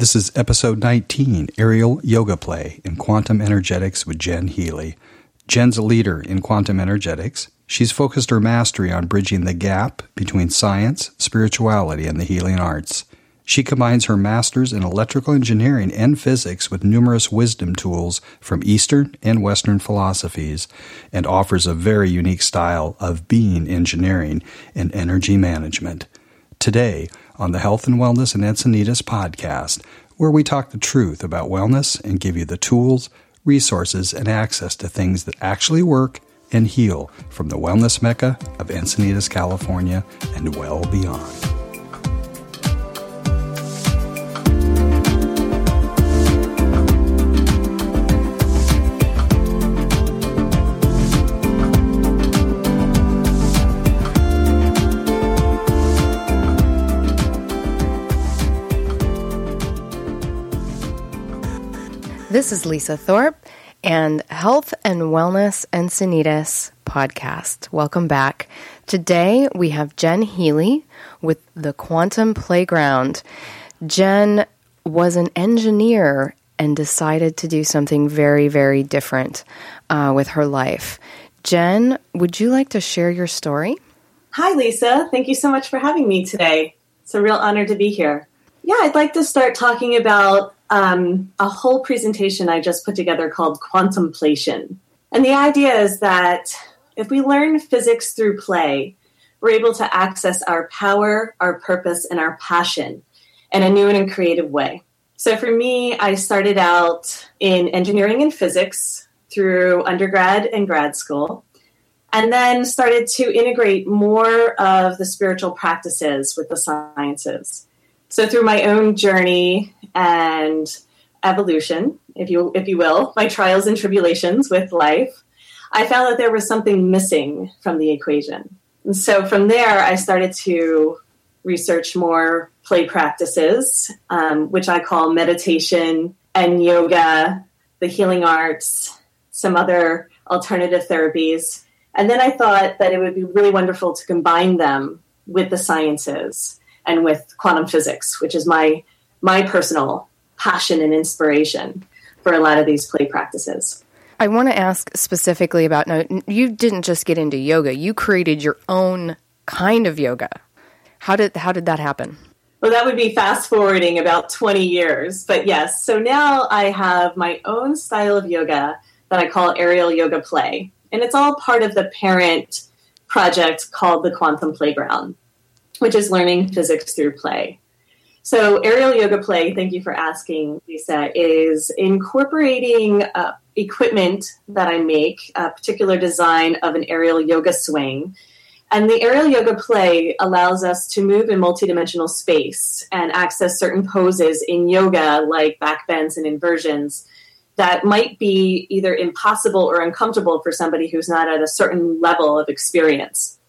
This is episode 19 Aerial Yoga Play in Quantum Energetics with Jen Healy. Jen's a leader in quantum energetics. She's focused her mastery on bridging the gap between science, spirituality, and the healing arts. She combines her master's in electrical engineering and physics with numerous wisdom tools from Eastern and Western philosophies and offers a very unique style of being engineering and energy management. Today, on the Health and Wellness and Encinitas podcast, where we talk the truth about wellness and give you the tools, resources, and access to things that actually work and heal from the wellness mecca of Encinitas, California, and well beyond. This is Lisa Thorpe and Health and Wellness Encinitas podcast. Welcome back. Today we have Jen Healy with the Quantum Playground. Jen was an engineer and decided to do something very, very different uh, with her life. Jen, would you like to share your story? Hi, Lisa. Thank you so much for having me today. It's a real honor to be here. Yeah, I'd like to start talking about um, a whole presentation I just put together called Quantumplation. And the idea is that if we learn physics through play, we're able to access our power, our purpose, and our passion in a new and creative way. So for me, I started out in engineering and physics through undergrad and grad school, and then started to integrate more of the spiritual practices with the sciences. So through my own journey and evolution, if you if you will, my trials and tribulations with life, I found that there was something missing from the equation. And so from there, I started to research more play practices, um, which I call meditation and yoga, the healing arts, some other alternative therapies. And then I thought that it would be really wonderful to combine them with the sciences and with quantum physics, which is my my personal passion and inspiration for a lot of these play practices. I want to ask specifically about now you didn't just get into yoga, you created your own kind of yoga. How did how did that happen? Well, that would be fast forwarding about 20 years, but yes. So now I have my own style of yoga that I call aerial yoga play, and it's all part of the parent project called the Quantum Playground which is learning physics through play. So, aerial yoga play, thank you for asking, Lisa, is incorporating uh, equipment that I make, a particular design of an aerial yoga swing. And the aerial yoga play allows us to move in multidimensional space and access certain poses in yoga, like back bends and inversions, that might be either impossible or uncomfortable for somebody who's not at a certain level of experience.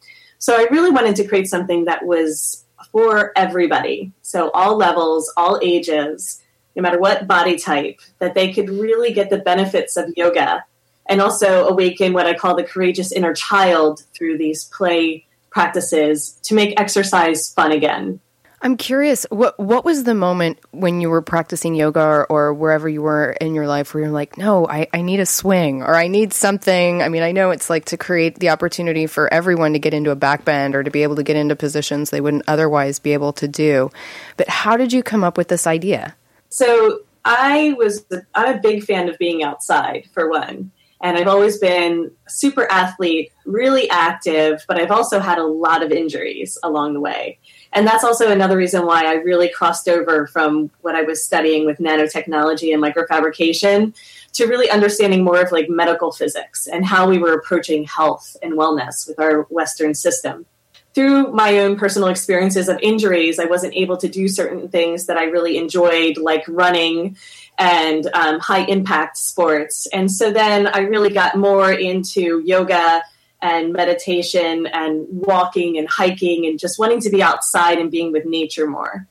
So I really wanted to create something that was for everybody. So all levels, all ages, no matter what body type, that they could really get the benefits of yoga and also awaken what I call the courageous inner child through these play practices to make exercise fun again. I'm curious, what what was the moment when you were practicing yoga or, or, wherever you were in your life where you're like, no, I, I need a swing or I need something. I mean, I know it's like to create the opportunity for everyone to get into a back bend or to be able to get into positions they wouldn't otherwise be able to do. But how did you come up with this idea? So I was I'm a big fan of being outside for one. And I've always been super athlete, really active, but I've also had a lot of injuries along the way. And that's also another reason why I really crossed over from what I was studying with nanotechnology and microfabrication to really understanding more of like medical physics and how we were approaching health and wellness with our Western system. Through my own personal experiences of injuries, I wasn't able to do certain things that I really enjoyed, like running and um, high impact sports. And so then I really got more into yoga and meditation and walking and hiking and just wanting to be outside and being with nature more.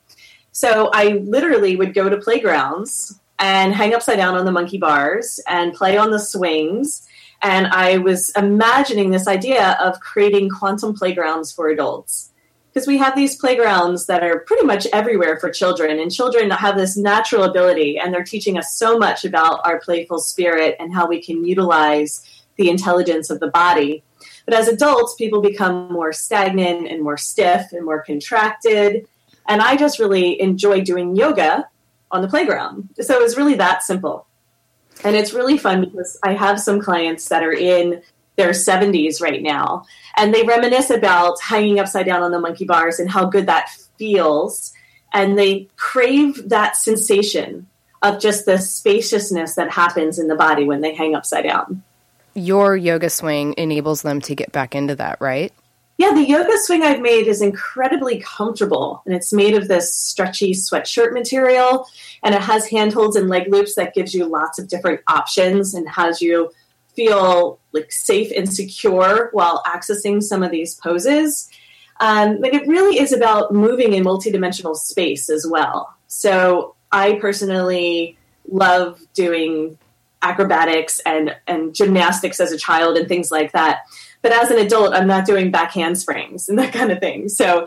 So I literally would go to playgrounds and hang upside down on the monkey bars and play on the swings. And I was imagining this idea of creating quantum playgrounds for adults. because we have these playgrounds that are pretty much everywhere for children and children have this natural ability and they're teaching us so much about our playful spirit and how we can utilize the intelligence of the body but as adults people become more stagnant and more stiff and more contracted and i just really enjoy doing yoga on the playground so it was really that simple and it's really fun because i have some clients that are in their 70s right now. And they reminisce about hanging upside down on the monkey bars and how good that feels. And they crave that sensation of just the spaciousness that happens in the body when they hang upside down. Your yoga swing enables them to get back into that, right? Yeah, the yoga swing I've made is incredibly comfortable and it's made of this stretchy sweatshirt material and it has handholds and leg loops that gives you lots of different options and has you feel like safe and secure while accessing some of these poses. Um, but it really is about moving in multidimensional space as well. So I personally love doing acrobatics and, and gymnastics as a child and things like that. But as an adult, I'm not doing back handsprings and that kind of thing. So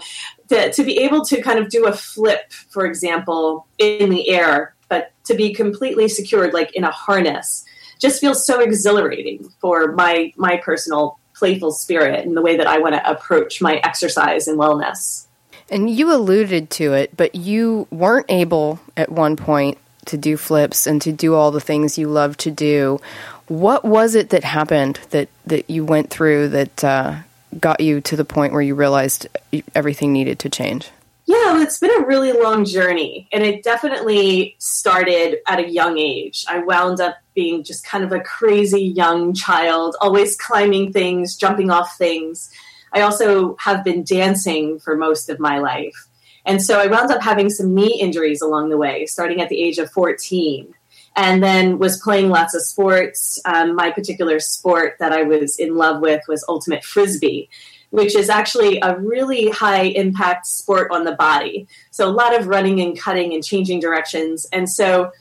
to, to be able to kind of do a flip, for example, in the air, but to be completely secured, like in a harness, just feels so exhilarating for my my personal playful spirit and the way that I want to approach my exercise and wellness. And you alluded to it, but you weren't able at one point to do flips and to do all the things you love to do. What was it that happened that, that you went through that uh, got you to the point where you realized everything needed to change? Yeah, it's been a really long journey, and it definitely started at a young age. I wound up being just kind of a crazy young child, always climbing things, jumping off things. I also have been dancing for most of my life. And so I wound up having some knee injuries along the way, starting at the age of 14. And then was playing lots of sports. Um, my particular sport that I was in love with was ultimate frisbee, which is actually a really high impact sport on the body. So a lot of running and cutting and changing directions. And so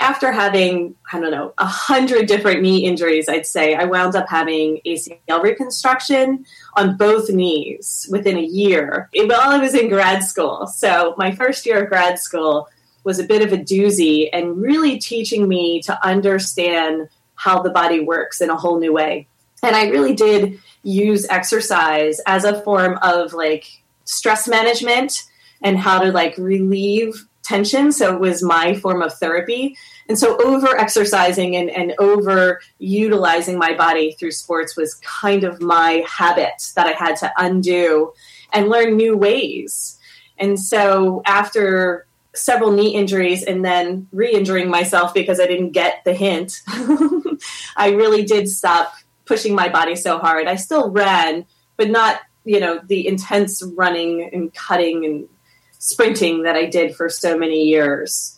after having, I don't know, a hundred different knee injuries, I'd say I wound up having ACL reconstruction on both knees within a year while I was in grad school. So my first year of grad school was a bit of a doozy and really teaching me to understand how the body works in a whole new way. And I really did use exercise as a form of like stress management and how to like relieve tension. So it was my form of therapy. And so over exercising and, and over utilizing my body through sports was kind of my habit that I had to undo and learn new ways. And so after several knee injuries and then re injuring myself because I didn't get the hint, I really did stop pushing my body so hard. I still ran, but not, you know, the intense running and cutting and sprinting that I did for so many years.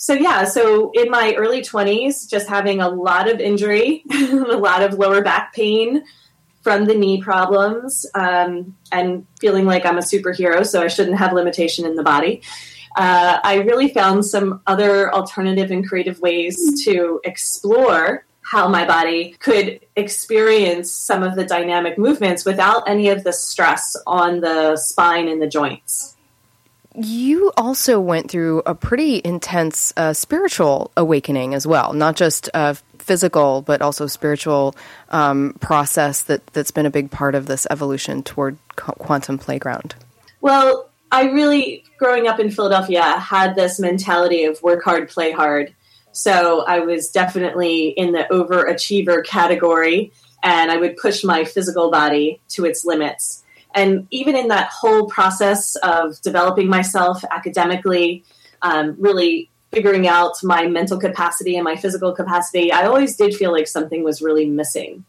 So, yeah, so in my early 20s, just having a lot of injury, a lot of lower back pain from the knee problems, um, and feeling like I'm a superhero, so I shouldn't have limitation in the body. Uh, I really found some other alternative and creative ways to explore how my body could experience some of the dynamic movements without any of the stress on the spine and the joints. You also went through a pretty intense uh, spiritual awakening as well, not just a physical, but also spiritual um, process that, that's been a big part of this evolution toward quantum playground. Well, I really, growing up in Philadelphia, had this mentality of work hard, play hard. So I was definitely in the overachiever category, and I would push my physical body to its limits. And even in that whole process of developing myself academically, um, really figuring out my mental capacity and my physical capacity, I always did feel like something was really missing.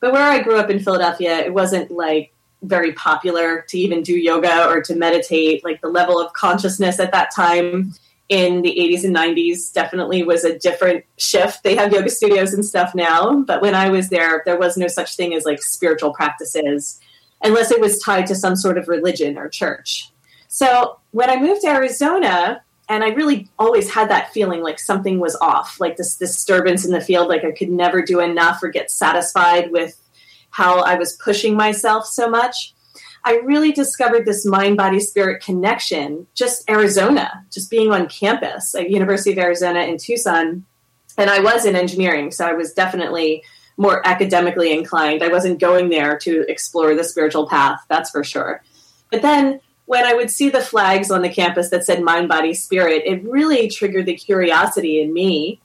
But where I grew up in Philadelphia, it wasn't like very popular to even do yoga or to meditate. Like the level of consciousness at that time in the 80s and 90s definitely was a different shift. They have yoga studios and stuff now, but when I was there, there was no such thing as like spiritual practices unless it was tied to some sort of religion or church. So when I moved to Arizona, and I really always had that feeling like something was off, like this disturbance in the field, like I could never do enough or get satisfied with how I was pushing myself so much. I really discovered this mind body spirit connection just Arizona, just being on campus at University of Arizona in Tucson. And I was in engineering, so I was definitely more academically inclined. I wasn't going there to explore the spiritual path, that's for sure. But then when I would see the flags on the campus that said mind, body, spirit, it really triggered the curiosity in me,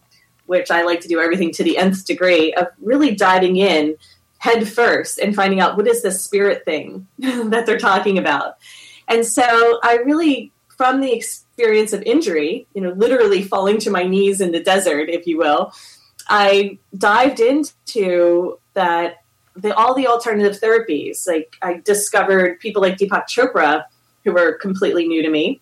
which I like to do everything to the nth degree, of really diving in head first and finding out what is this spirit thing that they're talking about. And so I really, from the experience of injury, you know, literally falling to my knees in the desert, if you will, I dived into that the, all the alternative therapies. Like I discovered people like Deepak Chopra who were completely new to me.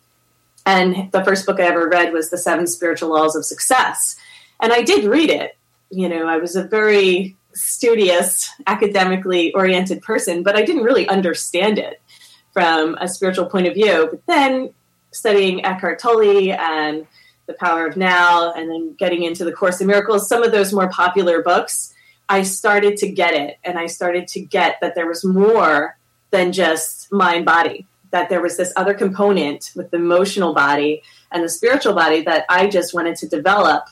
And the first book I ever read was The Seven Spiritual Laws of Success. And I did read it. You know, I was a very studious, academically oriented person, but I didn't really understand it from a spiritual point of view. But then studying Eckhart Tolle and The Power of Now, and then getting into The Course in Miracles, some of those more popular books, I started to get it. And I started to get that there was more than just mind body that there was this other component with the emotional body and the spiritual body that I just wanted to develop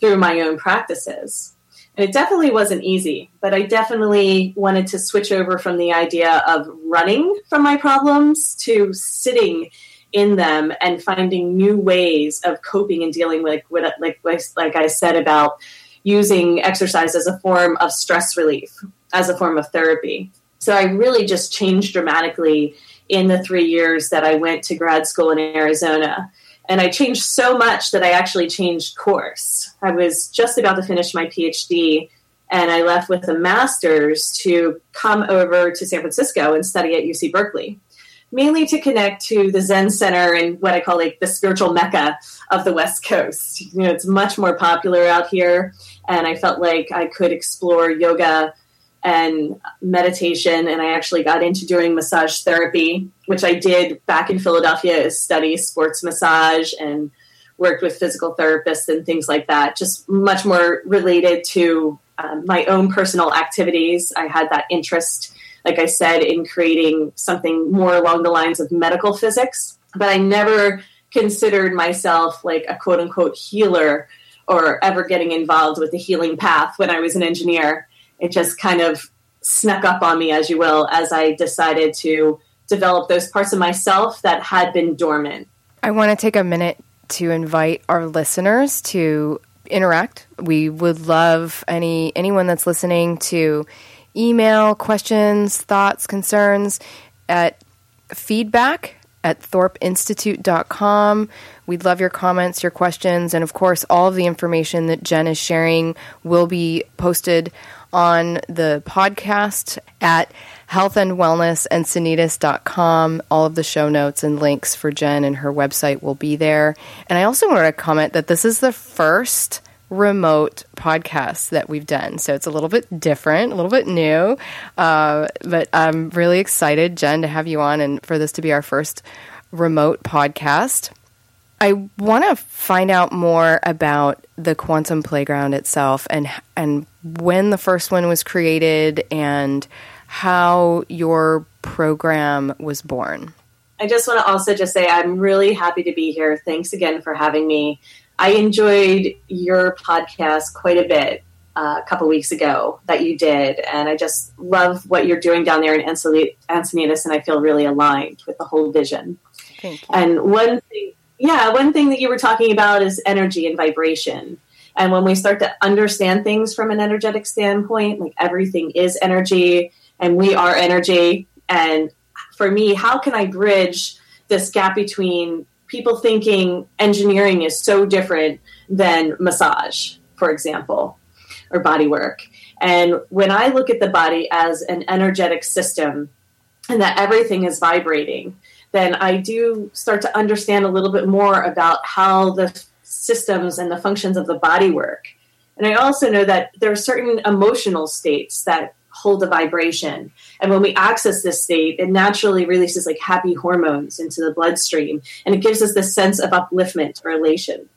through my own practices. And it definitely wasn't easy, but I definitely wanted to switch over from the idea of running from my problems to sitting in them and finding new ways of coping and dealing with like like like I said about using exercise as a form of stress relief, as a form of therapy. So I really just changed dramatically in the three years that I went to grad school in Arizona. And I changed so much that I actually changed course. I was just about to finish my PhD and I left with a master's to come over to San Francisco and study at UC Berkeley, mainly to connect to the Zen Center and what I call like the spiritual mecca of the West Coast. You know, it's much more popular out here, and I felt like I could explore yoga and meditation. And I actually got into doing massage therapy, which I did back in Philadelphia, is study sports massage and worked with physical therapists and things like that, just much more related to um, my own personal activities. I had that interest, like I said, in creating something more along the lines of medical physics, but I never considered myself like a quote unquote healer or ever getting involved with the healing path when I was an engineer it just kind of snuck up on me, as you will, as I decided to develop those parts of myself that had been dormant. I want to take a minute to invite our listeners to interact. We would love any anyone that's listening to email questions, thoughts, concerns at feedback at thorpeinstitute.com. We'd love your comments, your questions, and of course, all of the information that Jen is sharing will be posted on the podcast at healthandwellnessencinitas.com. All of the show notes and links for Jen and her website will be there. And I also want to comment that this is the first remote podcast that we've done. So it's a little bit different, a little bit new. Uh, but I'm really excited, Jen, to have you on and for this to be our first remote podcast. I want to find out more about the quantum playground itself and and when the first one was created and how your program was born. I just want to also just say I'm really happy to be here. Thanks again for having me. I enjoyed your podcast quite a bit uh, a couple weeks ago that you did, and I just love what you're doing down there in Encinitas, and I feel really aligned with the whole vision. And one thing yeah, one thing that you were talking about is energy and vibration. And when we start to understand things from an energetic standpoint, like everything is energy and we are energy. And for me, how can I bridge this gap between people thinking engineering is so different than massage, for example, or body work? And when I look at the body as an energetic system and that everything is vibrating, then I do start to understand a little bit more about how the systems and the functions of the body work. And I also know that there are certain emotional states that hold a vibration. And when we access this state, it naturally releases like happy hormones into the bloodstream and it gives us this sense of upliftment or elation.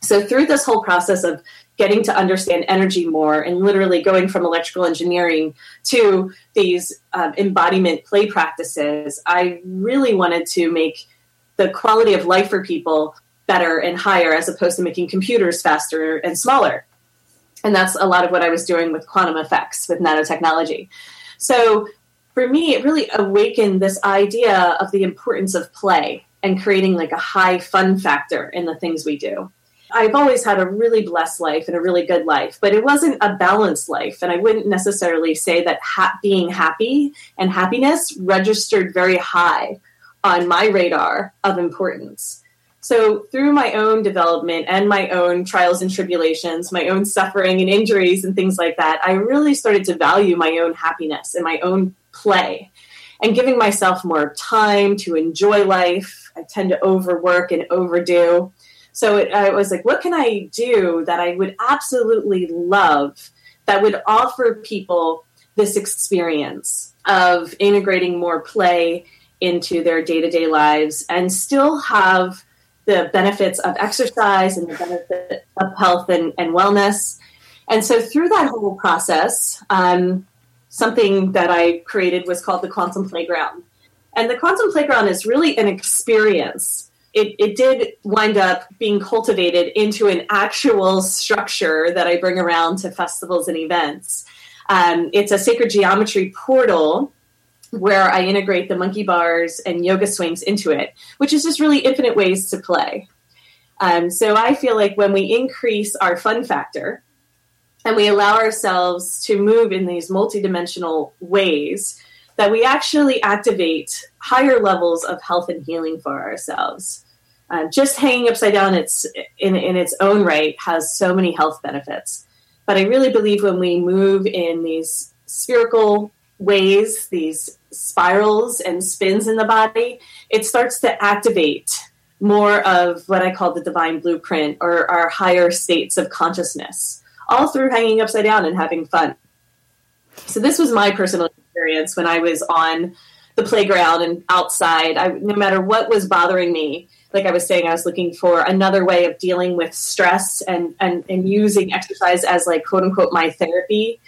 So, through this whole process of getting to understand energy more and literally going from electrical engineering to these um, embodiment play practices, I really wanted to make the quality of life for people better and higher as opposed to making computers faster and smaller. And that's a lot of what I was doing with quantum effects, with nanotechnology. So for me, it really awakened this idea of the importance of play and creating like a high fun factor in the things we do. I've always had a really blessed life and a really good life, but it wasn't a balanced life. And I wouldn't necessarily say that ha- being happy and happiness registered very high on my radar of importance. So, through my own development and my own trials and tribulations, my own suffering and injuries and things like that, I really started to value my own happiness and my own play and giving myself more time to enjoy life. I tend to overwork and overdo. So it, I was like, what can I do that I would absolutely love that would offer people this experience of integrating more play into their day to day lives and still have the benefits of exercise and the benefit of health and, and wellness. And so through that whole process, um, something that I created was called the Quantum Playground. And the Quantum Playground is really an experience. It, it did wind up being cultivated into an actual structure that I bring around to festivals and events. Um, it's a sacred geometry portal where I integrate the monkey bars and yoga swings into it, which is just really infinite ways to play. Um, so I feel like when we increase our fun factor and we allow ourselves to move in these multidimensional ways, that we actually activate higher levels of health and healing for ourselves. Uh, just hanging upside down, it's in, in its own right has so many health benefits. But I really believe when we move in these spherical ways, these spirals and spins in the body, it starts to activate more of what I call the divine blueprint or our higher states of consciousness, all through hanging upside down and having fun. So, this was my personal experience when I was on the playground and outside. I, no matter what was bothering me, like I was saying, I was looking for another way of dealing with stress and, and, and using exercise as, like, quote unquote, my therapy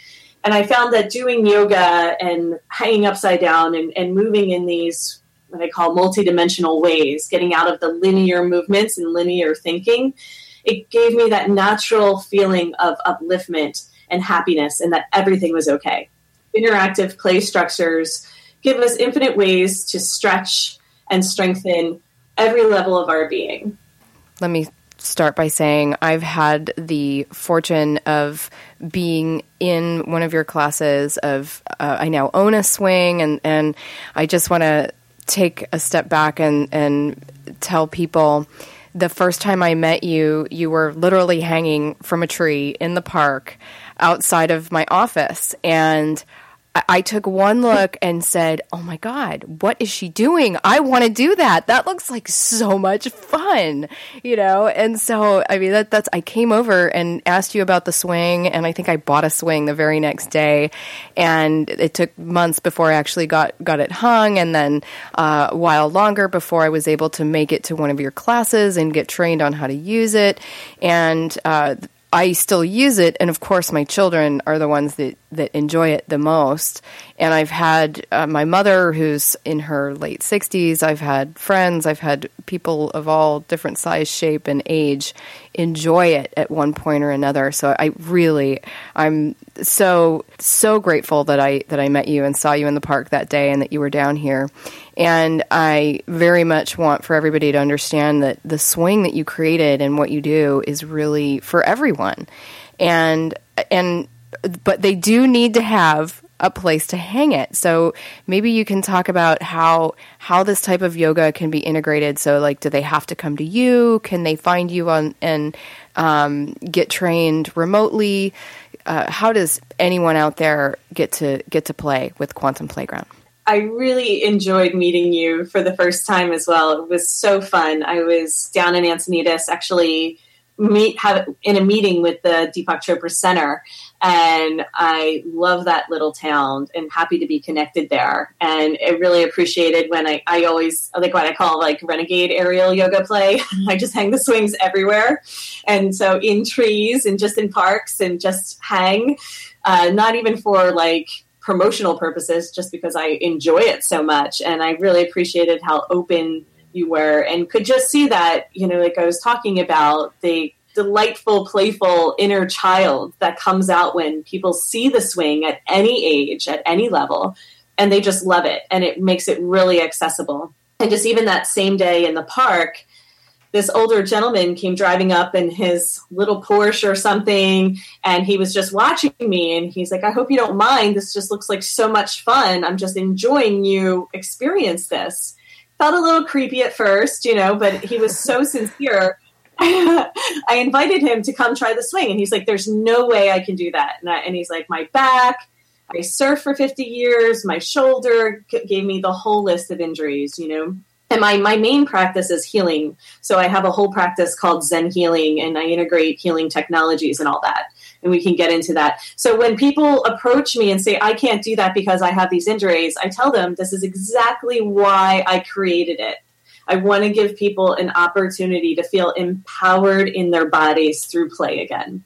and I found that doing yoga and hanging upside down and, and moving in these what I call multidimensional ways, getting out of the linear movements and linear thinking, it gave me that natural feeling of upliftment and happiness and that everything was okay. Interactive play structures give us infinite ways to stretch and strengthen every level of our being. Let me start by saying I've had the fortune of being in one of your classes. Of uh, I now own a swing, and and I just want to take a step back and and tell people. The first time I met you, you were literally hanging from a tree in the park outside of my office. And I took one look and said, "Oh my god, what is she doing? I want to do that. That looks like so much fun." You know? And so, I mean, that that's I came over and asked you about the swing and I think I bought a swing the very next day and it took months before I actually got got it hung and then uh, a while longer before I was able to make it to one of your classes and get trained on how to use it. And uh, I still use it, and of course, my children are the ones that, that enjoy it the most. And I've had uh, my mother, who's in her late 60s, I've had friends, I've had people of all different size, shape, and age enjoy it at one point or another. So I really, I'm so so grateful that I that I met you and saw you in the park that day, and that you were down here. And I very much want for everybody to understand that the swing that you created and what you do is really for everyone. And and but they do need to have a place to hang it. So maybe you can talk about how how this type of yoga can be integrated. So like, do they have to come to you? Can they find you on and um, get trained remotely? Uh, how does anyone out there get to get to play with Quantum Playground? I really enjoyed meeting you for the first time as well. It was so fun. I was down in Encinitas actually meet have in a meeting with the Deepak Chopra Center, and I love that little town and happy to be connected there. And I really appreciated when I I always like what I call like renegade aerial yoga play. I just hang the swings everywhere, and so in trees and just in parks and just hang, uh, not even for like promotional purposes, just because I enjoy it so much. And I really appreciated how open you were and could just see that, you know, like I was talking about the delightful, playful inner child that comes out when people see the swing at any age, at any level, and they just love it. And it makes it really accessible. And just even that same day in the park, this older gentleman came driving up in his little Porsche or something, and he was just watching me. And he's like, I hope you don't mind. This just looks like so much fun. I'm just enjoying you experience this felt a little creepy at first, you know, but he was so sincere. I invited him to come try the swing, and he's like, "There's no way I can do that." And, I, and he's like, "My back, I surfed for 50 years. My shoulder gave me the whole list of injuries, you know." And my my main practice is healing, so I have a whole practice called Zen Healing, and I integrate healing technologies and all that and we can get into that. So when people approach me and say, I can't do that because I have these injuries, I tell them this is exactly why I created it. I want to give people an opportunity to feel empowered in their bodies through play again.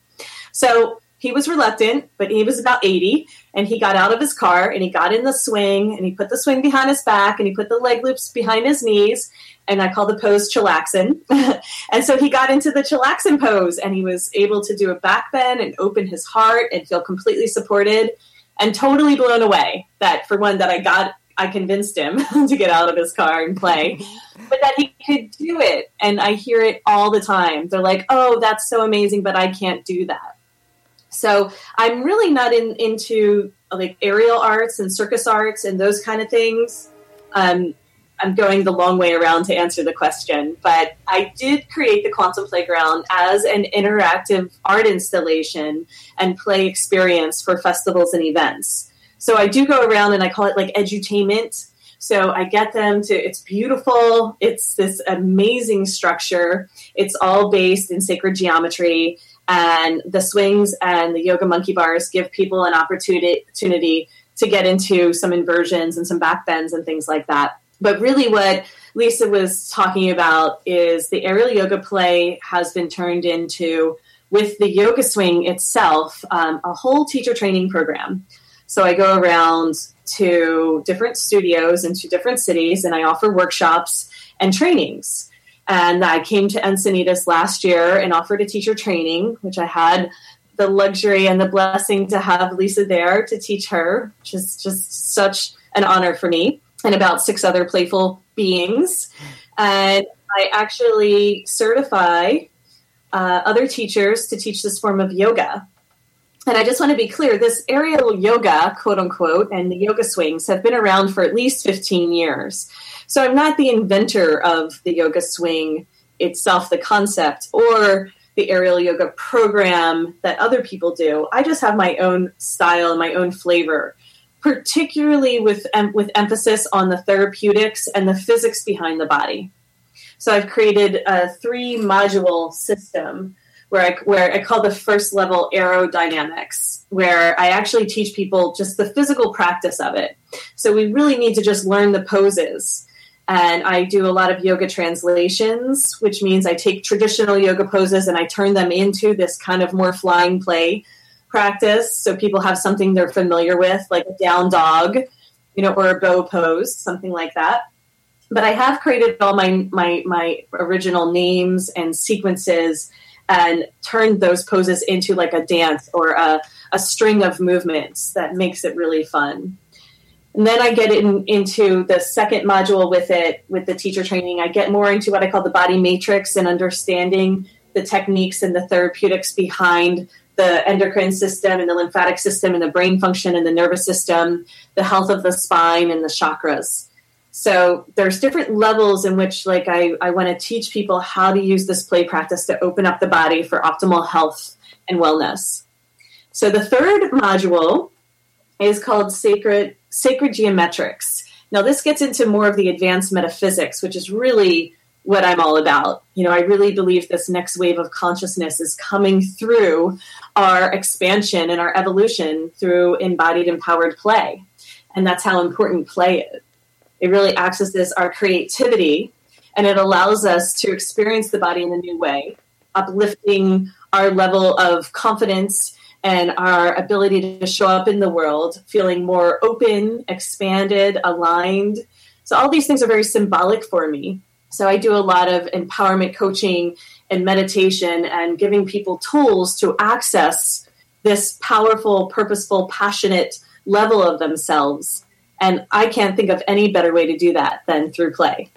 So he was reluctant, but he was about 80, and he got out of his car and he got in the swing and he put the swing behind his back and he put the leg loops behind his knees and I call the pose chillaxin. and so he got into the chillaxin pose and he was able to do a back bend and open his heart and feel completely supported and totally blown away that for one that I got I convinced him to get out of his car and play, but that he could do it. And I hear it all the time. They're like, "Oh, that's so amazing, but I can't do that." So I'm really not in, into like aerial arts and circus arts and those kind of things. Um, I'm going the long way around to answer the question, but I did create the Quantum Playground as an interactive art installation and play experience for festivals and events. So I do go around and I call it like edutainment. So I get them to, it's beautiful. It's this amazing structure. It's all based in sacred geometry. And the swings and the yoga monkey bars give people an opportunity to get into some inversions and some back bends and things like that. But really, what Lisa was talking about is the aerial yoga play has been turned into, with the yoga swing itself, um, a whole teacher training program. So I go around to different studios and to different cities, and I offer workshops and trainings. And I came to Encinitas last year and offered a teacher training, which I had the luxury and the blessing to have Lisa there to teach her, which is just such an honor for me and about six other playful beings. And I actually certify uh, other teachers to teach this form of yoga. And I just want to be clear this aerial yoga, quote unquote, and the yoga swings have been around for at least 15 years. So I'm not the inventor of the yoga swing itself, the concept, or the aerial yoga program that other people do. I just have my own style and my own flavor particularly with with emphasis on the therapeutics and the physics behind the body. So I've created a three module system where I where I call the first level aerodynamics, where I actually teach people just the physical practice of it. So we really need to just learn the poses. And I do a lot of yoga translations, which means I take traditional yoga poses and I turn them into this kind of more flying play practice so people have something they're familiar with, like a down dog, you know, or a bow pose, something like that. But I have created all my my my original names and sequences and turned those poses into like a dance or a, a string of movements that makes it really fun. And then I get in, into the second module with it, with the teacher training. I get more into what I call the body matrix and understanding the techniques and the therapeutics behind the endocrine system and the lymphatic system and the brain function and the nervous system, the health of the spine and the chakras. So there's different levels in which like I, I want to teach people how to use this play practice to open up the body for optimal health and wellness. So the third module is called sacred sacred geometrics. Now this gets into more of the advanced metaphysics, which is really what I'm all about. You know, I really believe this next wave of consciousness is coming through our expansion and our evolution through embodied empowered play. And that's how important play is. It really accesses our creativity and it allows us to experience the body in a new way, uplifting our level of confidence and our ability to show up in the world feeling more open, expanded, aligned. So, all these things are very symbolic for me. So, I do a lot of empowerment coaching and meditation and giving people tools to access this powerful, purposeful, passionate level of themselves. And I can't think of any better way to do that than through play.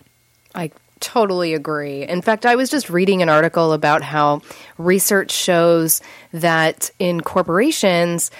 I totally agree. In fact, I was just reading an article about how research shows that in corporations,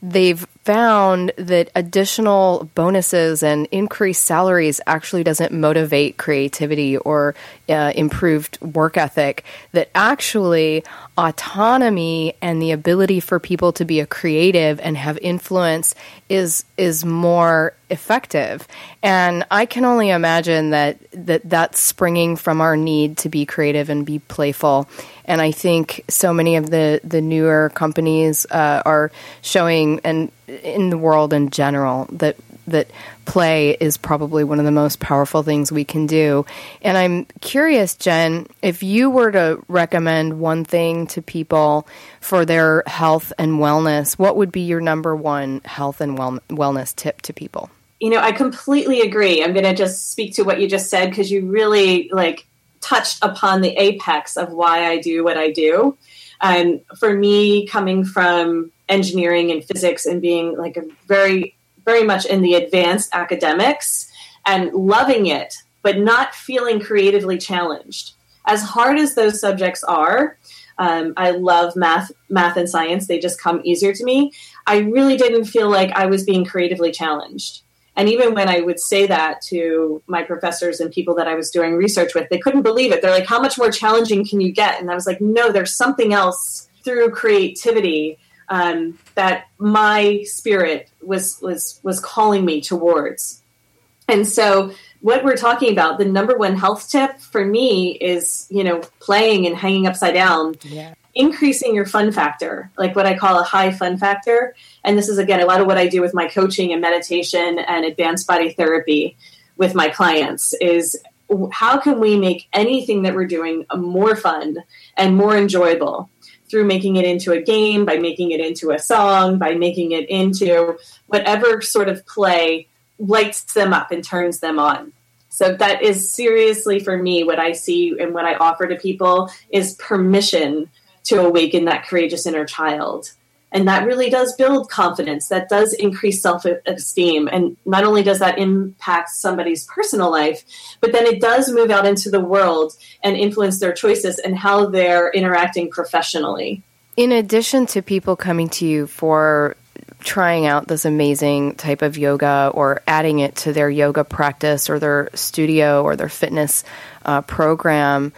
they've found that additional bonuses and increased salaries actually doesn't motivate creativity or uh, improved work ethic. That actually autonomy and the ability for people to be a creative and have influence is is more effective. And I can only imagine that that that's springing from our need to be creative and be playful. And I think so many of the the newer companies uh, are showing and in the world in general that that play is probably one of the most powerful things we can do. And I'm curious, Jen, if you were to recommend one thing to people for their health and wellness, what would be your number one health and well- wellness tip to people? You know, I completely agree. I'm going to just speak to what you just said because you really like touched upon the apex of why I do what I do. And for me, coming from engineering and physics and being like a very very much in the advanced academics and loving it but not feeling creatively challenged. As hard as those subjects are um, i love math math and science. They just come easier to me. I really didn't feel like i was being creatively challenged. And even when i would say that to my professors and people that i was doing research with they couldn't believe it. They're like how much more challenging can you get? And i was like no there's something else through creativity um, that my spirit was was was calling me towards. And so what we're talking about, the number one health tip for me is, you know, playing and hanging upside down. Yeah. Increasing your fun factor, like what I call a high fun factor. And this is again a lot of what I do with my coaching and meditation and advanced body therapy with my clients is how can we make anything that we're doing more fun and more enjoyable? Through making it into a game, by making it into a song, by making it into whatever sort of play lights them up and turns them on. So that is seriously for me what I see and what I offer to people is permission to awaken that courageous inner child. And that really does build confidence. That does increase self esteem. And not only does that impact somebody's personal life, but then it does move out into the world and influence their choices and how they're interacting professionally. In addition to people coming to you for trying out this amazing type of yoga or adding it to their yoga practice or their studio or their fitness uh, program,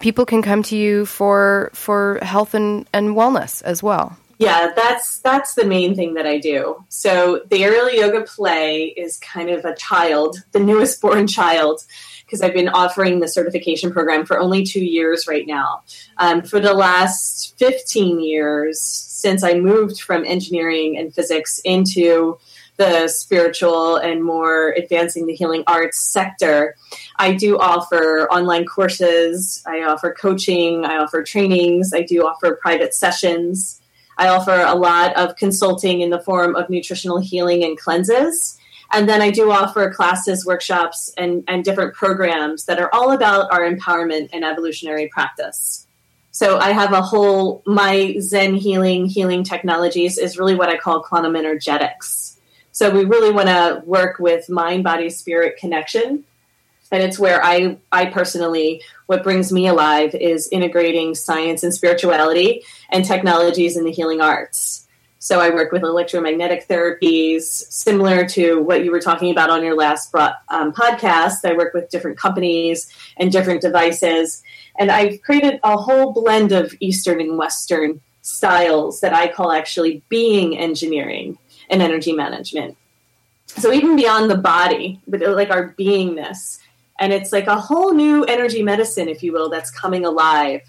people can come to you for for health and, and wellness as well yeah that's that's the main thing that i do so the aerial yoga play is kind of a child the newest born child because i've been offering the certification program for only two years right now um, for the last 15 years since i moved from engineering and physics into the spiritual and more advancing the healing arts sector. I do offer online courses, I offer coaching, I offer trainings, I do offer private sessions. I offer a lot of consulting in the form of nutritional healing and cleanses. And then I do offer classes, workshops, and, and different programs that are all about our empowerment and evolutionary practice. So I have a whole, my Zen healing, healing technologies is really what I call quantum energetics. So we really want to work with mind, body, spirit connection and it's where I I personally what brings me alive is integrating science and spirituality and technologies in the healing arts. So I work with electromagnetic therapies, similar to what you were talking about on your last um, podcast. I work with different companies and different devices, and I've created a whole blend of Eastern and Western styles that I call actually being engineering and energy management. So even beyond the body, but like our beingness, And it's like a whole new energy medicine, if you will, that's coming alive.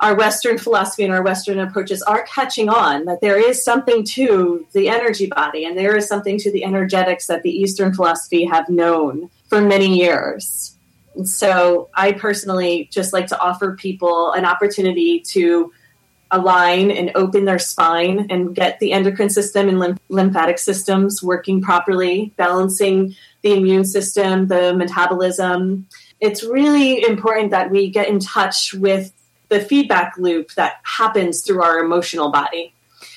Our Western philosophy and our Western approaches are catching on that there is something to the energy body and there is something to the energetics that the Eastern philosophy have known for many years. And so I personally just like to offer people an opportunity to align and open their spine and get the endocrine system and lymph- lymphatic systems working properly, balancing the immune system, the metabolism. It's really important that we get in touch with the feedback loop that happens through our emotional body.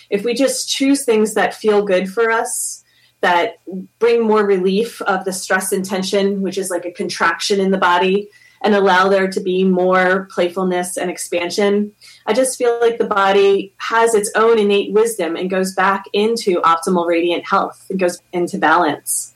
If we just choose things that feel good for us, that bring more relief of the stress and tension, which is like a contraction in the body, and allow there to be more playfulness and expansion. I just feel like the body has its own innate wisdom and goes back into optimal radiant health and goes into balance.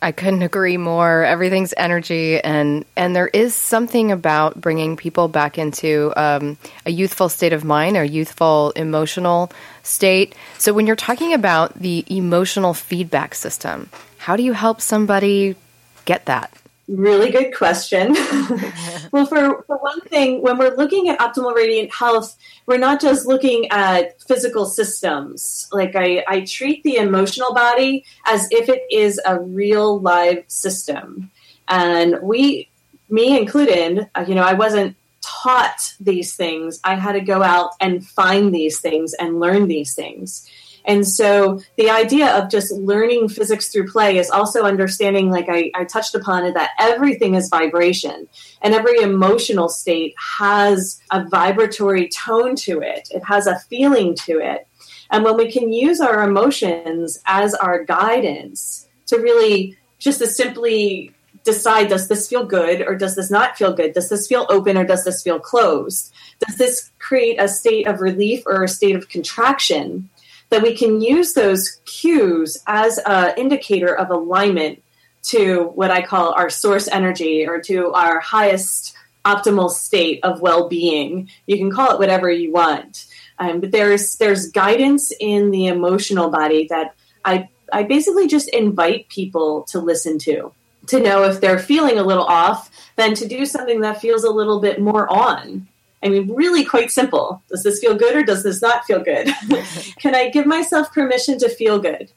I couldn't agree more. Everything's energy, and and there is something about bringing people back into um, a youthful state of mind or youthful emotional state. So, when you're talking about the emotional feedback system, how do you help somebody get that? Really good question. well, for, for one thing, when we're looking at optimal radiant health, we're not just looking at physical systems. Like I, I treat the emotional body as if it is a real live system. And we, me included, uh, you know, I wasn't taught these things. I had to go out and find these things and learn these things. And so the idea of just learning physics through play is also understanding, like I, I, touched upon it, that everything is vibration and every emotional state has a vibratory tone to it, it has a feeling to it. And when we can use our emotions as our guidance to really just to simply decide does this feel good or does this not feel good? Does this feel open or does this feel closed? Does this create a state of relief or a state of contraction? That we can use those cues as an indicator of alignment to what I call our source energy or to our highest optimal state of well-being. You can call it whatever you want, um, but there's there's guidance in the emotional body that I I basically just invite people to listen to to know if they're feeling a little off, then to do something that feels a little bit more on. I mean, really quite simple. Does this feel good or does this not feel good? Can I give myself permission to feel good?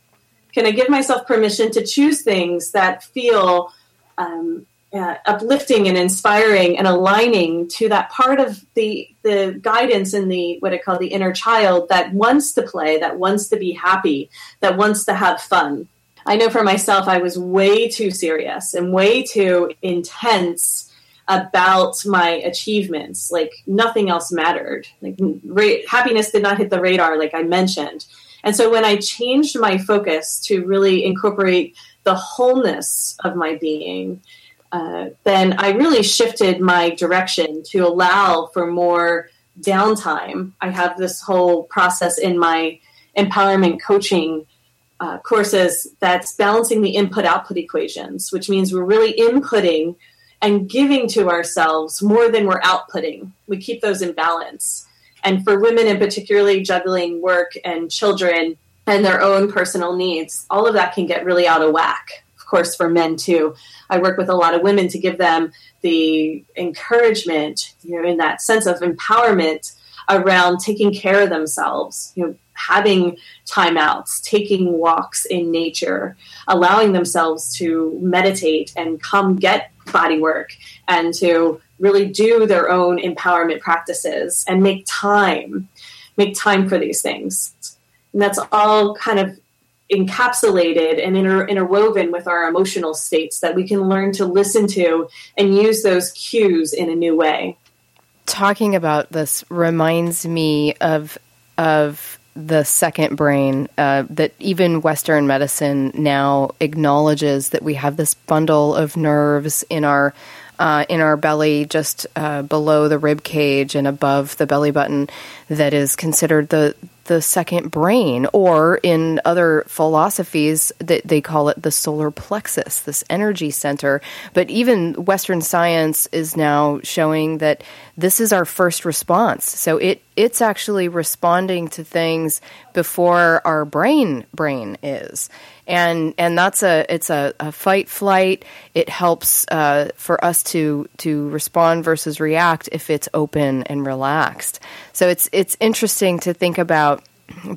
Can I give myself permission to choose things that feel um, uh, uplifting and inspiring and aligning to that part of the the guidance in the what I call the inner child that wants to play, that wants to be happy, that wants to have fun. I know for myself, I was way too serious and way too intense about my achievements. Like nothing else mattered. Like ra- happiness did not hit the radar, like I mentioned. And so when I changed my focus to really incorporate the wholeness of my being, uh, then I really shifted my direction to allow for more downtime. I have this whole process in my empowerment coaching uh, courses that's balancing the input output equations, which means we're really inputting and giving to ourselves more than we're outputting. We keep those in balance. And for women, in particularly juggling work and children and their own personal needs, all of that can get really out of whack. Of course, for men too. I work with a lot of women to give them the encouragement, you know, in that sense of empowerment around taking care of themselves, you know, having timeouts, taking walks in nature, allowing themselves to meditate and come get body work and to really do their own empowerment practices and make time, make time for these things. And that's all kind of encapsulated and inter- interwoven with our emotional states that we can learn to listen to and use those cues in a new way. Talking about this reminds me of of the second brain uh, that even Western medicine now acknowledges that we have this bundle of nerves in our uh, in our belly, just uh, below the rib cage and above the belly button, that is considered the the second brain, or in other philosophies, that they call it the solar plexus, this energy center. But even Western science is now showing that this is our first response. So it it's actually responding to things before our brain brain is and and that's a it's a, a fight flight. It helps uh, for us to to respond versus react if it's open and relaxed. So it's it's interesting to think about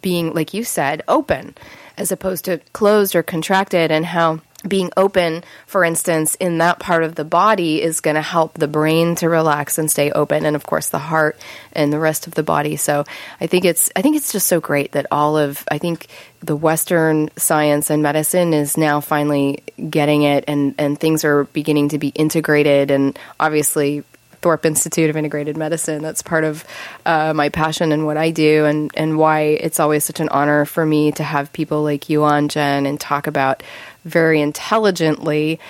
being like you said open as opposed to closed or contracted, and how being open, for instance, in that part of the body is going to help the brain to relax and stay open, and of course the heart and the rest of the body. So I think it's I think it's just so great that all of I think the Western science and medicine is now finally getting it, and and things are beginning to be integrated, and obviously Thorpe Institute of Integrated Medicine. That's part of uh, my passion and what I do, and, and why it's always such an honor for me to have people like you on, Jen, and talk about very intelligently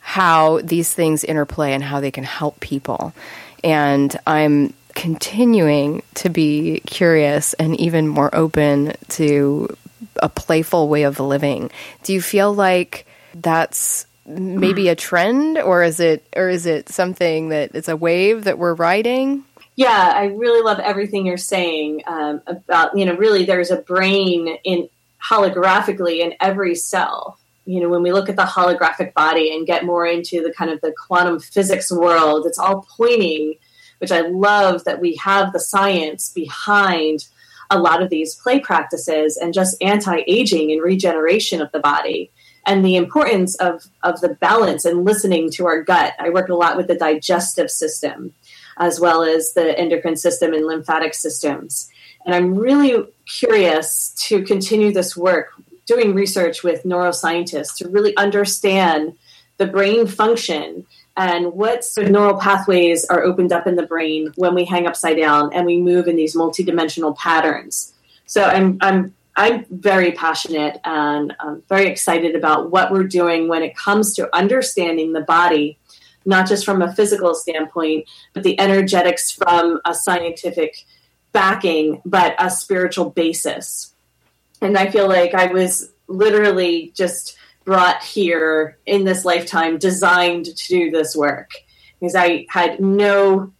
how these things interplay and how they can help people. And I'm continuing to be curious and even more open to a playful way of living. Do you feel like that's maybe a trend or is it or is it something that it's a wave that we're riding? Yeah, I really love everything you're saying um, about you know really there's a brain in holographically in every cell you know, when we look at the holographic body and get more into the kind of the quantum physics world, it's all pointing, which I love that we have the science behind a lot of these play practices and just anti-aging and regeneration of the body and the importance of, of the balance and listening to our gut. I work a lot with the digestive system as well as the endocrine system and lymphatic systems. And I'm really curious to continue this work doing research with neuroscientists to really understand the brain function and what sort of neural pathways are opened up in the brain when we hang upside down and we move in these multidimensional patterns. So I'm I'm I'm very passionate and I'm very excited about what we're doing when it comes to understanding the body, not just from a physical standpoint, but the energetics from a scientific backing, but a spiritual basis. And I feel like I was literally just brought here in this lifetime designed to do this work because I had no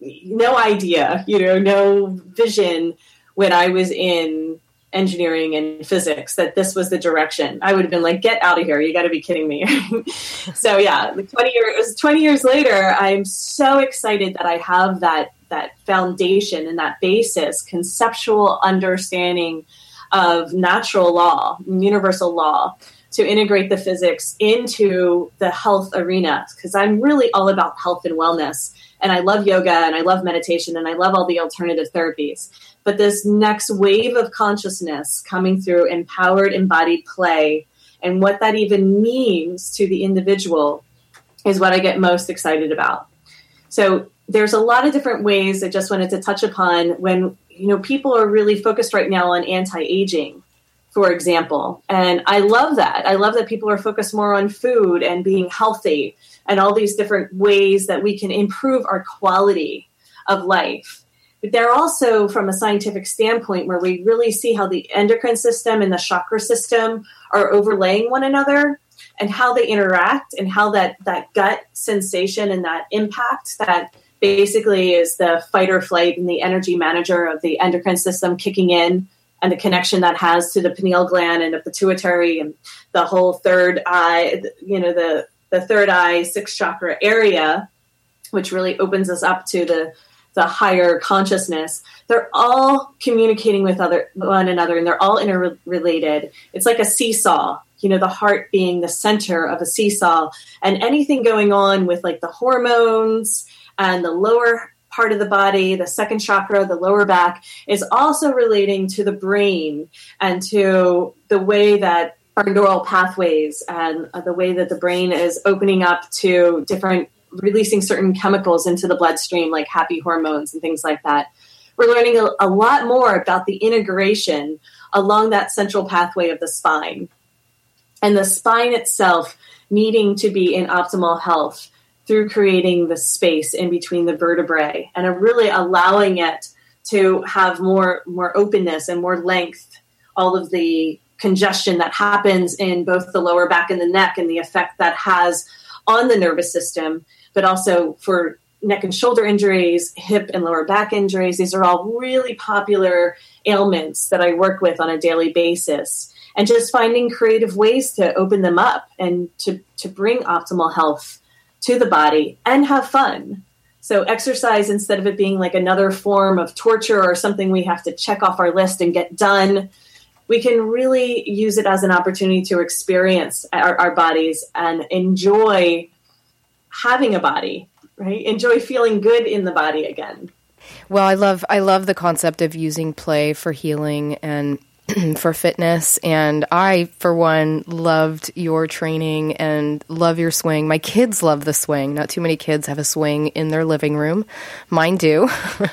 no idea, you know, no vision when I was in engineering and physics that this was the direction. I would have been like, get out of here. You got to be kidding me. so yeah, 20 years, 20 years later, I'm so excited that I have that, that foundation and that basis, conceptual understanding of natural law, universal law, to integrate the physics into the health arena. Because I'm really all about health and wellness. And I love yoga and I love meditation and I love all the alternative therapies. But this next wave of consciousness coming through empowered embodied play and what that even means to the individual is what I get most excited about. So there's a lot of different ways I just wanted to touch upon when you know, people are really focused right now on anti-aging, for example. And I love that. I love that people are focused more on food and being healthy and all these different ways that we can improve our quality of life. But they're also, from a scientific standpoint, where we really see how the endocrine system and the chakra system are overlaying one another and how they interact and how that, that gut sensation and that impact that basically is the fight or flight and the energy manager of the endocrine system kicking in and the connection that has to the pineal gland and the pituitary and the whole third eye, you know, the, the third eye, sixth chakra area, which really opens us up to the, the higher consciousness. They're all communicating with other one another and they're all interrelated. It's like a seesaw, you know, the heart being the center of a seesaw and anything going on with like the hormones and the lower part of the body, the second chakra, the lower back, is also relating to the brain and to the way that our neural pathways and uh, the way that the brain is opening up to different, releasing certain chemicals into the bloodstream, like happy hormones and things like that. We're learning a, a lot more about the integration along that central pathway of the spine. And the spine itself needing to be in optimal health through creating the space in between the vertebrae and really allowing it to have more more openness and more length all of the congestion that happens in both the lower back and the neck and the effect that has on the nervous system but also for neck and shoulder injuries hip and lower back injuries. These are all really popular ailments that i work with on a daily basis. And just finding creative ways to open them up and to, to bring optimal health to the body and have fun so, exercise, instead of it being like another form of torture or something we have to check off our list and get done, we can really use it as an opportunity to experience our, our bodies and enjoy having a body, right? Enjoy feeling good in the body again. Well, I love I love the concept of using play for healing and for fitness. And I, for one, loved your training and love your swing. My kids love the swing. Not too many kids have a swing in their living room. Mine do.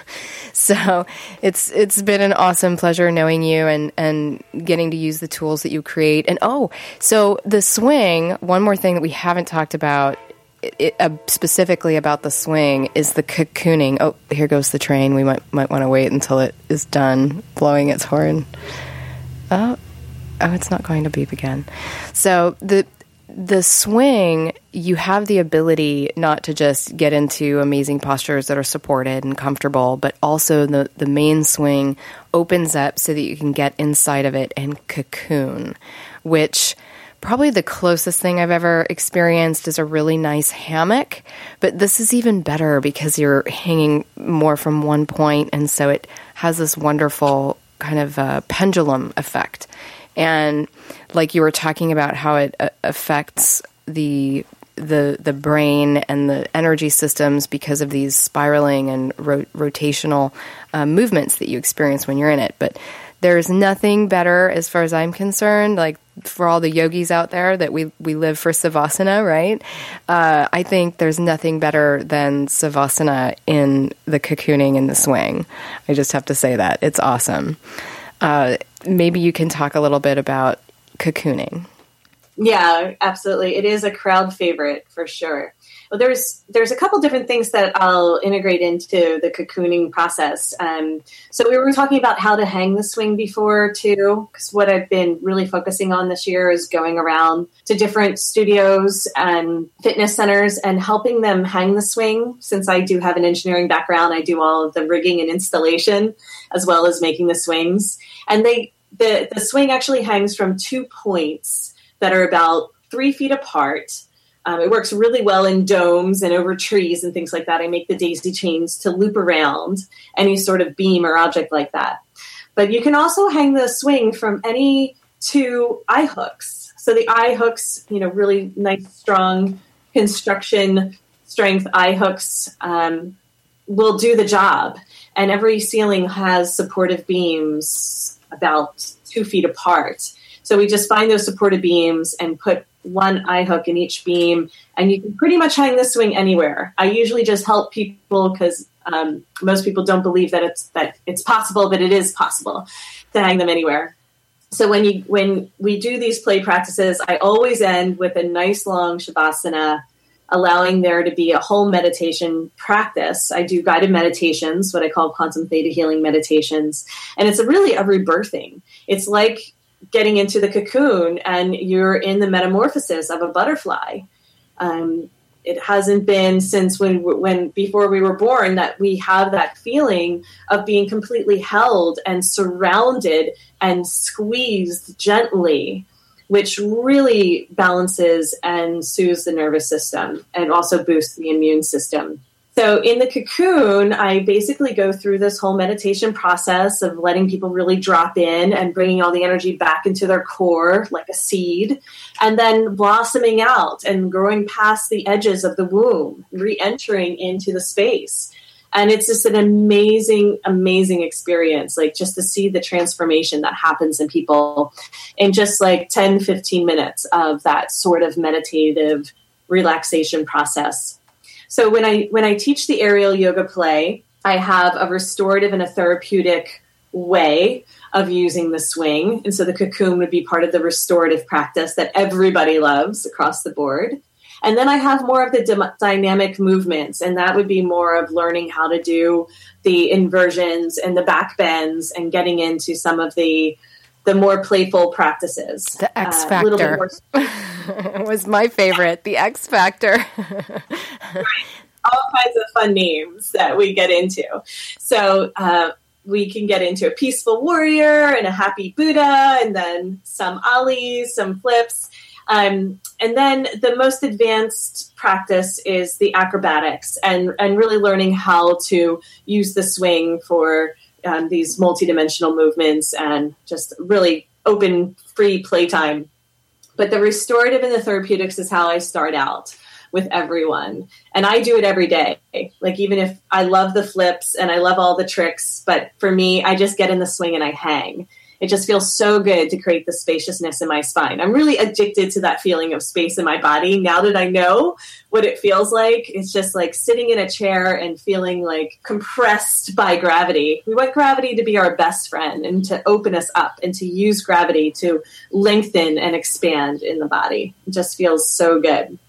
so it's it's been an awesome pleasure knowing you and and getting to use the tools that you create. And oh, so the swing. One more thing that we haven't talked about it, uh, specifically about the swing is the cocooning. Oh, here goes the train. We might might want to wait until it is done blowing its horn. Oh, oh, it's not going to beep again. So the the swing, you have the ability not to just get into amazing postures that are supported and comfortable, but also the, the main swing opens up so that you can get inside of it and cocoon, which probably the closest thing I've ever experienced is a really nice hammock. But this is even better because you're hanging more from one point, and so it has this wonderful kind of a pendulum effect. And like you were talking about how it uh, affects the the the brain and the energy systems because of these spiraling and ro- rotational uh, movements that you experience when you're in it. But there's nothing better, as far as I'm concerned, like for all the yogis out there that we we live for savasana, right? Uh, I think there's nothing better than savasana in the cocooning and the swing. I just have to say that it's awesome. Uh, maybe you can talk a little bit about cocooning. Yeah, absolutely. It is a crowd favorite for sure. Well, there's there's a couple different things that I'll integrate into the cocooning process. Um, so we were talking about how to hang the swing before too, because what I've been really focusing on this year is going around to different studios and fitness centers and helping them hang the swing. Since I do have an engineering background, I do all of the rigging and installation as well as making the swings. And they the the swing actually hangs from two points that are about three feet apart um, it works really well in domes and over trees and things like that. I make the daisy chains to loop around any sort of beam or object like that. But you can also hang the swing from any two eye hooks. So the eye hooks, you know, really nice, strong construction strength eye hooks um, will do the job. And every ceiling has supportive beams about two feet apart. So we just find those supportive beams and put one eye hook in each beam, and you can pretty much hang this swing anywhere. I usually just help people because um, most people don't believe that it's that it's possible, but it is possible to hang them anywhere. So when you when we do these play practices, I always end with a nice long shavasana, allowing there to be a whole meditation practice. I do guided meditations, what I call quantum theta healing meditations, and it's a really a rebirthing. It's like getting into the cocoon and you're in the metamorphosis of a butterfly. Um, it hasn't been since when when before we were born that we have that feeling of being completely held and surrounded and squeezed gently which really balances and soothes the nervous system and also boosts the immune system so in the cocoon, I basically go through this whole meditation process of letting people really drop in and bringing all the energy back into their core like a seed, and then blossoming out and growing past the edges of the womb, re entering into the space. And it's just an amazing, amazing experience. Like just to see the transformation that happens in people in just like 10, 15 minutes of that sort of meditative relaxation process. So when I when I teach the aerial yoga play, I have a restorative and a therapeutic way of using the swing. And so the cocoon would be part of the restorative practice that everybody loves across the board. And then I have more of the dynamic movements, and that would be more of learning how to do the inversions and the back bends and getting into some of the the more playful practices. The X uh, Factor uh, was my favorite. The X Factor. right. All kinds of fun names that we get into. So uh, we can get into a peaceful warrior and a happy Buddha, and then some ollies, some flips. Um, and then the most advanced practice is the acrobatics and, and really learning how to use the swing for um, these multidimensional movements and just really open, free playtime. But the restorative and the therapeutics is how I start out with everyone. And I do it every day. Like, even if I love the flips and I love all the tricks, but for me, I just get in the swing and I hang. It just feels so good to create the spaciousness in my spine. I'm really addicted to that feeling of space in my body now that I know what it feels like. It's just like sitting in a chair and feeling like compressed by gravity. We want gravity to be our best friend and to open us up and to use gravity to lengthen and expand in the body. It just feels so good.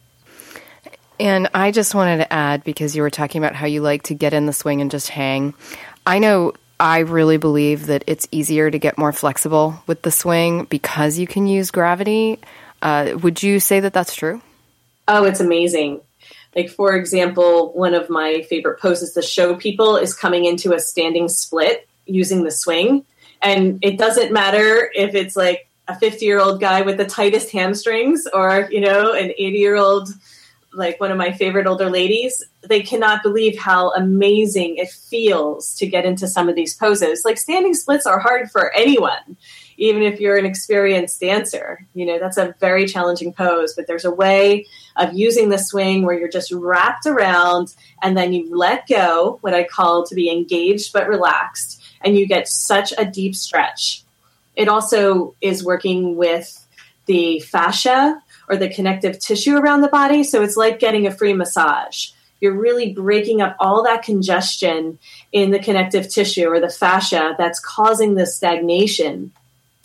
And I just wanted to add because you were talking about how you like to get in the swing and just hang. I know I really believe that it's easier to get more flexible with the swing because you can use gravity. Uh, would you say that that's true? Oh, it's amazing. Like, for example, one of my favorite poses to show people is coming into a standing split using the swing. And it doesn't matter if it's like a 50 year old guy with the tightest hamstrings or, you know, an 80 year old like one of my favorite older ladies, they cannot believe how amazing it feels to get into some of these poses. Like standing splits are hard for anyone, even if you're an experienced dancer. You know, that's a very challenging pose, but there's a way of using the swing where you're just wrapped around and then you let go, what I call to be engaged but relaxed, and you get such a deep stretch. It also is working with the fascia or the connective tissue around the body. So it's like getting a free massage. You're really breaking up all that congestion in the connective tissue or the fascia that's causing the stagnation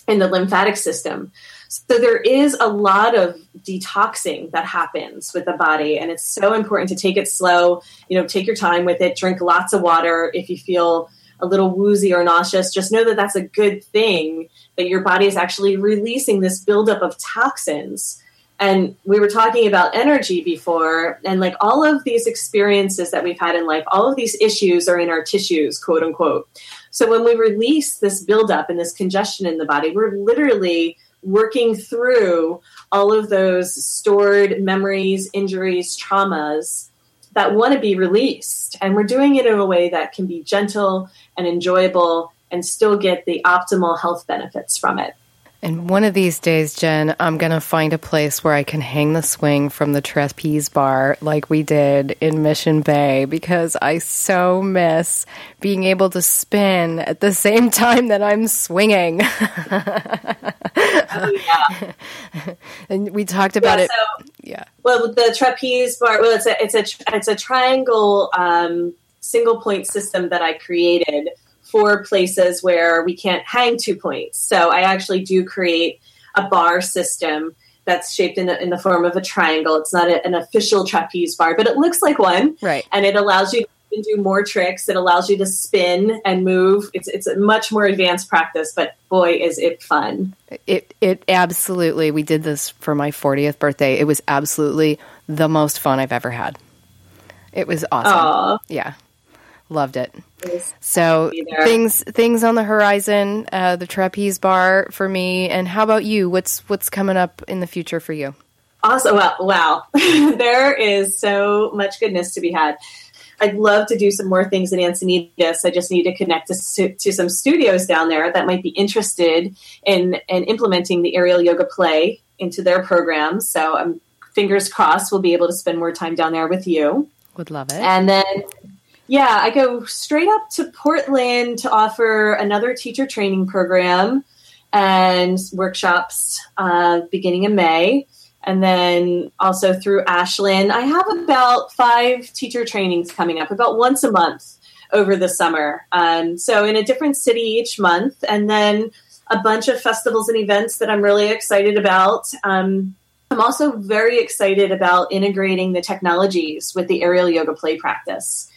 in the lymphatic system. So there is a lot of detoxing that happens with the body and it's so important to take it slow, you know, take your time with it, drink lots of water if you feel a little woozy or nauseous, just know that that's a good thing that your body is actually releasing this buildup of toxins and we were talking about energy before and like all of these experiences that we've had in life all of these issues are in our tissues quote unquote. So when we release this buildup and this congestion in the body we're literally working through all of those stored memories injuries traumas that want to be released. And we're doing it in a way that can be gentle and enjoyable and still get the optimal health benefits from it and one of these days, Jen, I'm going to find a place where I can hang the swing from the trapeze bar like we did in Mission Bay because I so miss being able to spin at the same time that I'm swinging. oh, yeah. and we talked about yeah, it. So, yeah. Well, the trapeze bar, well, it's a, it's a, it's a triangle um, single point system that I created for places where we can't hang two points. So I actually do create a bar system that's shaped in, in the form of a triangle. It's not a, an official trapeze bar, but it looks like one. Right. And it allows you to do more tricks. It allows you to spin and move. It's it's a much more advanced practice, but boy, is it fun! It it absolutely. We did this for my 40th birthday. It was absolutely the most fun I've ever had. It was awesome. Aww. Yeah. Loved it. So things things on the horizon, uh, the trapeze bar for me. And how about you? What's what's coming up in the future for you? Awesome! Well, wow, there is so much goodness to be had. I'd love to do some more things in Encinitas. I just need to connect to, to some studios down there that might be interested in, in implementing the aerial yoga play into their programs. So I'm um, fingers crossed we'll be able to spend more time down there with you. Would love it. And then yeah, I go straight up to Portland to offer another teacher training program and workshops uh, beginning in May. And then also through Ashland, I have about five teacher trainings coming up, about once a month over the summer. Um, so in a different city each month, and then a bunch of festivals and events that I'm really excited about. Um, I'm also very excited about integrating the technologies with the aerial yoga play practice.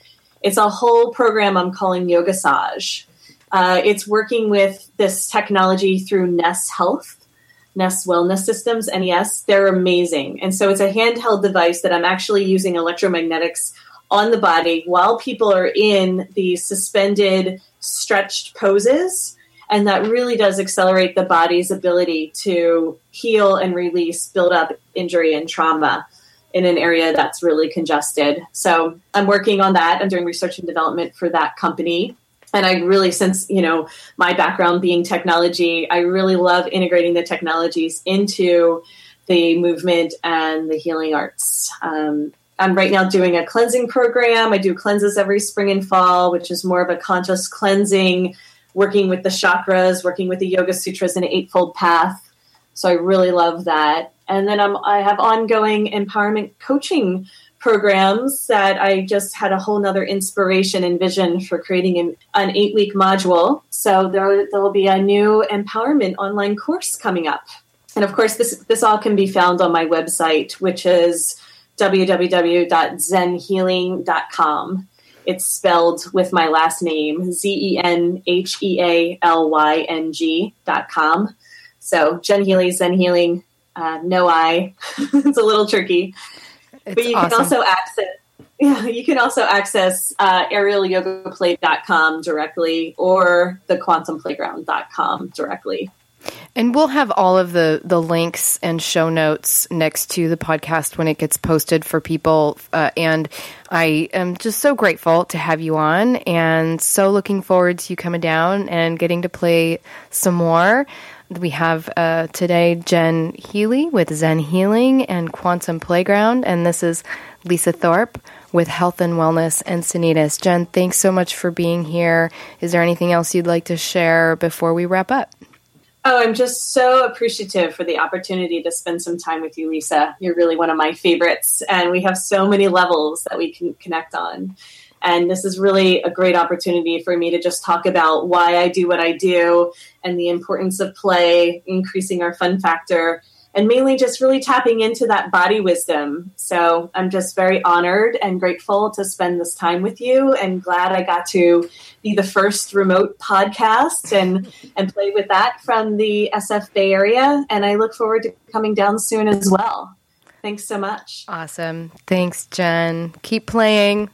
It's a whole program I'm calling Yoga Saj. Uh, it's working with this technology through NES Health, NES Wellness Systems, NES. They're amazing. And so it's a handheld device that I'm actually using electromagnetics on the body while people are in the suspended, stretched poses. And that really does accelerate the body's ability to heal and release build up injury and trauma in an area that's really congested. So I'm working on that. I'm doing research and development for that company. And I really, since you know my background being technology, I really love integrating the technologies into the movement and the healing arts. Um, I'm right now doing a cleansing program. I do cleanses every spring and fall, which is more of a conscious cleansing, working with the chakras, working with the Yoga Sutras and Eightfold Path. So I really love that. And then I'm, I have ongoing empowerment coaching programs that I just had a whole nother inspiration and vision for creating an, an eight week module. So there, will be a new empowerment online course coming up. And of course, this, this all can be found on my website, which is www.zenhealyng.com. It's spelled with my last name, Z E N H E A L Y N G dot com. So Jen Healy, Zen Healyng, uh, no I. it's a little tricky. It's but you awesome. can also access yeah, you can also access uh, aerialyogaplay.com directly or the quantumplayground.com directly. And we'll have all of the, the links and show notes next to the podcast when it gets posted for people. Uh, and I am just so grateful to have you on and so looking forward to you coming down and getting to play some more. We have uh, today Jen Healy with Zen Healyng and Quantum Playground. And this is Lisa Thorpe with Health and Wellness Encinitas. Jen, thanks so much for being here. Is there anything else you'd like to share before we wrap up? Oh, I'm just so appreciative for the opportunity to spend some time with you, Lisa. You're really one of my favorites, and we have so many levels that we can connect on. And this is really a great opportunity for me to just talk about why I do what I do and the importance of play, increasing our fun factor, and mainly just really tapping into that body wisdom. So I'm just very honored and grateful to spend this time with you and glad I got to be the first remote podcast and, and play with that from the SF Bay Area. And I look forward to coming down soon as well. Thanks so much. Awesome. Thanks, Jen. Keep playing.